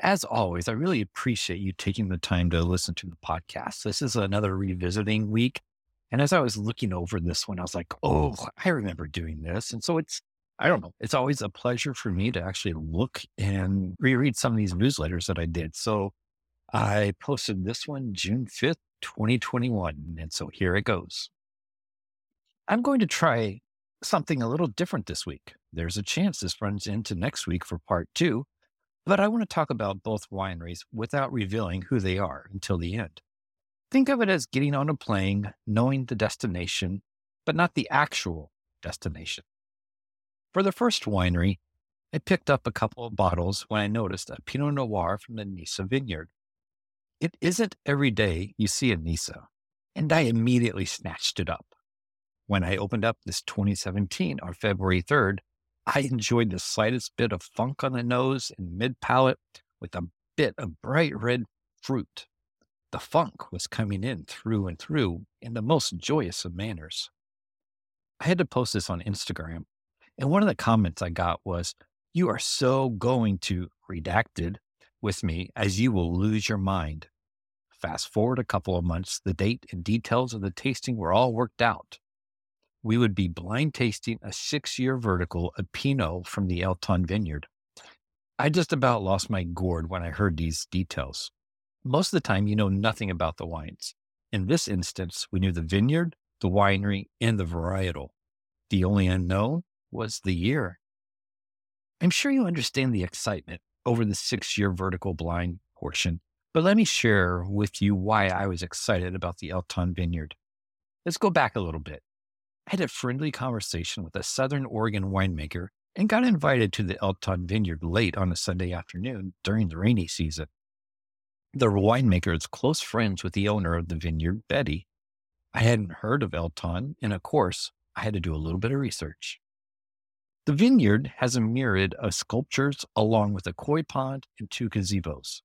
As always, I really appreciate you taking the time to listen to the podcast. This is another revisiting week. And as I was looking over this one, I was like, oh, I remember doing this. And so it's, I don't know, it's always a pleasure for me to actually look and reread some of these newsletters that I did. So I posted this one June 5th, 2021. And so here it goes. I'm going to try something a little different this week. There's a chance this runs into next week for part two, but I want to talk about both wineries without revealing who they are until the end. Think of it as getting on a plane, knowing the destination, but not the actual destination. For the first winery, I picked up a couple of bottles when I noticed a Pinot Noir from the Nysa vineyard. It isn't every day you see a Nysa, and I immediately snatched it up. When I opened up this 2017 on February 3rd, I enjoyed the slightest bit of funk on the nose and mid palate with a bit of bright red fruit. The funk was coming in through and through in the most joyous of manners. I had to post this on Instagram, and one of the comments I got was, You are so going to redacted with me as you will lose your mind. Fast forward a couple of months, the date and details of the tasting were all worked out we would be blind tasting a six year vertical of Pinot from the Elton vineyard. I just about lost my gourd when I heard these details. Most of the time, you know nothing about the wines. In this instance, we knew the vineyard, the winery, and the varietal. The only unknown was the year. I'm sure you understand the excitement over the six year vertical blind portion, but let me share with you why I was excited about the Elton vineyard. Let's go back a little bit. I had a friendly conversation with a Southern Oregon winemaker and got invited to the Elton Vineyard late on a Sunday afternoon during the rainy season. The winemaker is close friends with the owner of the vineyard, Betty. I hadn't heard of Elton, and of course, I had to do a little bit of research. The vineyard has a myriad of sculptures along with a koi pond and two gazebos.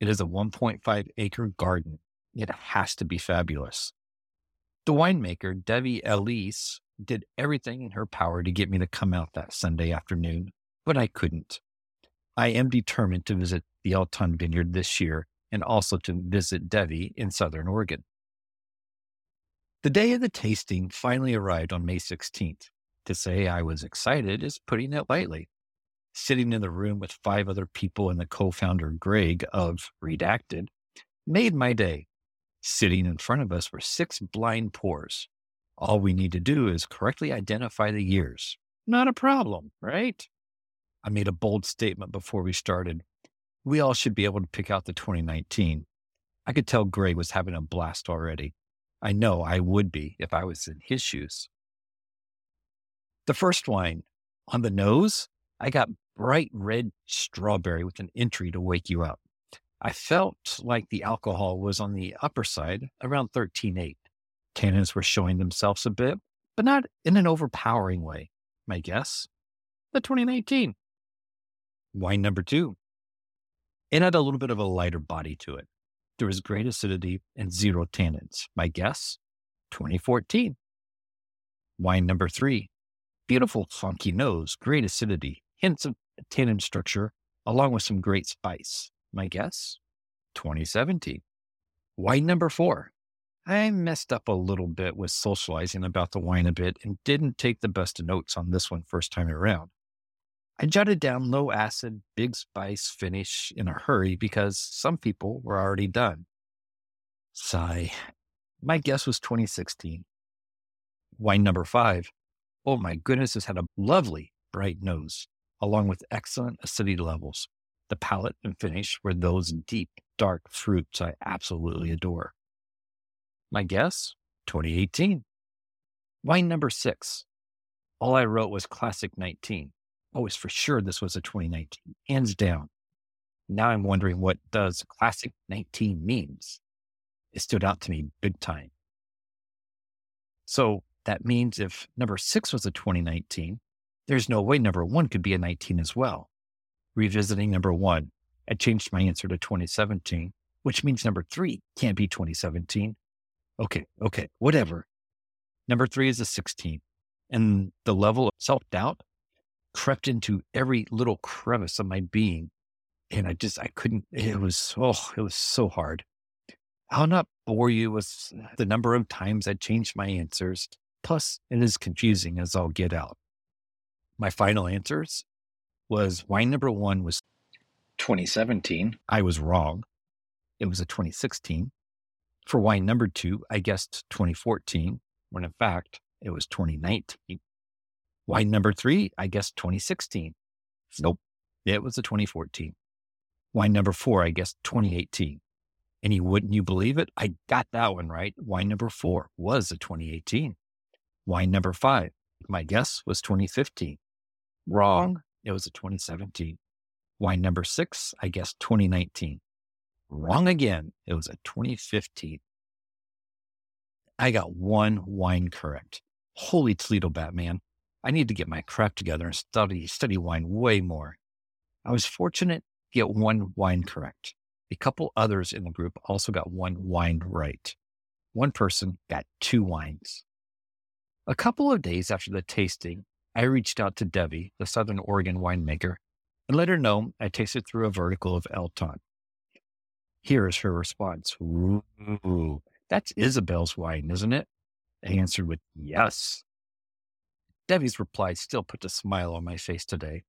It is a 1.5 acre garden. It has to be fabulous. The winemaker, Debbie Elise, did everything in her power to get me to come out that Sunday afternoon, but I couldn't. I am determined to visit the Elton Vineyard this year and also to visit Debbie in Southern Oregon. The day of the tasting finally arrived on May 16th. To say I was excited is putting it lightly. Sitting in the room with five other people and the co founder, Greg, of Redacted, made my day. Sitting in front of us were six blind pours. All we need to do is correctly identify the years. Not a problem, right? I made a bold statement before we started. We all should be able to pick out the 2019. I could tell Gray was having a blast already. I know I would be if I was in his shoes. The first wine, on the nose, I got bright red strawberry with an entry to wake you up. I felt like the alcohol was on the upper side, around 13.8. Tannins were showing themselves a bit, but not in an overpowering way. My guess? The 2019. Wine number two. It had a little bit of a lighter body to it. There was great acidity and zero tannins. My guess? 2014. Wine number three. Beautiful funky nose, great acidity, hints of tannin structure, along with some great spice my guess 2017. Wine number four. I messed up a little bit with socializing about the wine a bit and didn't take the best of notes on this one first time around. I jotted down low acid, big spice finish in a hurry because some people were already done. Sigh. My guess was 2016. Wine number five. Oh my goodness, this had a lovely bright nose, along with excellent acidity levels. The palate and finish were those deep, dark fruits I absolutely adore. My guess 2018. Wine number six. All I wrote was classic 19. I was for sure this was a 2019, hands down. Now I'm wondering what does classic 19 means. It stood out to me big time. So that means if number six was a 2019, there's no way number one could be a 19 as well revisiting number one, I changed my answer to 2017, which means number three can't be 2017. Okay, okay, whatever. Number three is a 16. And the level of self doubt crept into every little crevice of my being. And I just, I couldn't, it was, oh, it was so hard. I'll not bore you with the number of times I changed my answers. Plus, it is confusing as I'll get out. My final answers was wine number one was 2017. I was wrong. It was a 2016. For wine number two, I guessed 2014, when in fact it was 2019. Wine number three, I guessed 2016. Nope, it was a 2014. Wine number four, I guessed 2018. And you wouldn't you believe it? I got that one right. Wine number four was a 2018. Wine number five, my guess was 2015. Wrong. It was a 2017. Wine number six, I guess 2019. Wrong again. It was a 2015. I got one wine correct. Holy Toledo Batman. I need to get my crap together and study study wine way more. I was fortunate to get one wine correct. A couple others in the group also got one wine right. One person got two wines. A couple of days after the tasting, I reached out to Debbie, the Southern Oregon winemaker, and let her know I tasted through a vertical of Elton. Here is her response. Ooh, that's Isabel's wine, isn't it? I answered with yes. Debbie's reply still put a smile on my face today.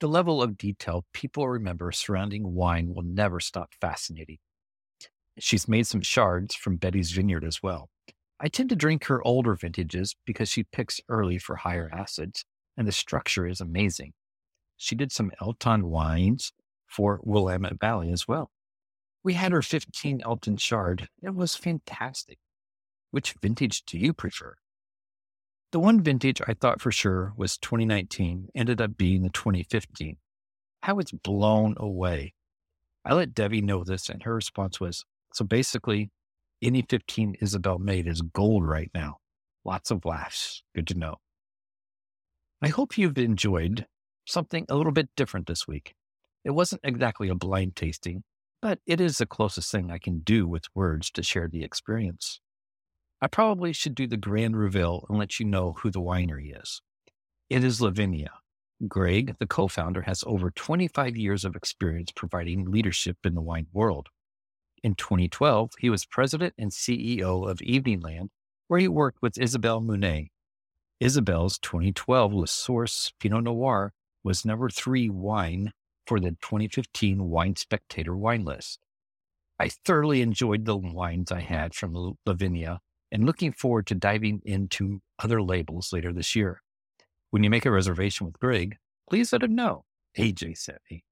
The level of detail people remember surrounding wine will never stop fascinating. She's made some Chards from Betty's Vineyard as well. I tend to drink her older vintages because she picks early for higher acids, and the structure is amazing. She did some Elton wines for Willamette Valley as well. We had her 15 Elton Chard. It was fantastic. Which vintage do you prefer? The one vintage I thought for sure was 2019 ended up being the 2015. I was blown away. I let Debbie know this, and her response was So basically, any 15 Isabel made is gold right now. Lots of laughs. Good to know. I hope you've enjoyed something a little bit different this week. It wasn't exactly a blind tasting, but it is the closest thing I can do with words to share the experience. I probably should do the grand reveal and let you know who the winery is. It is Lavinea. Greg, the co founder, has over 25 years of experience providing leadership in the wine world. In 2012, he was president and CEO of Evening Land, where he worked with Isabelle Meunier. Isabelle's 2012 La Source Pinot Noir was number three wine for the 2015 Wine Spectator wine list. I thoroughly enjoyed the wines I had from Lavinea and looking forward to diving into other labels later this year. When you make a reservation with Greg, please let him know. AJ sent me.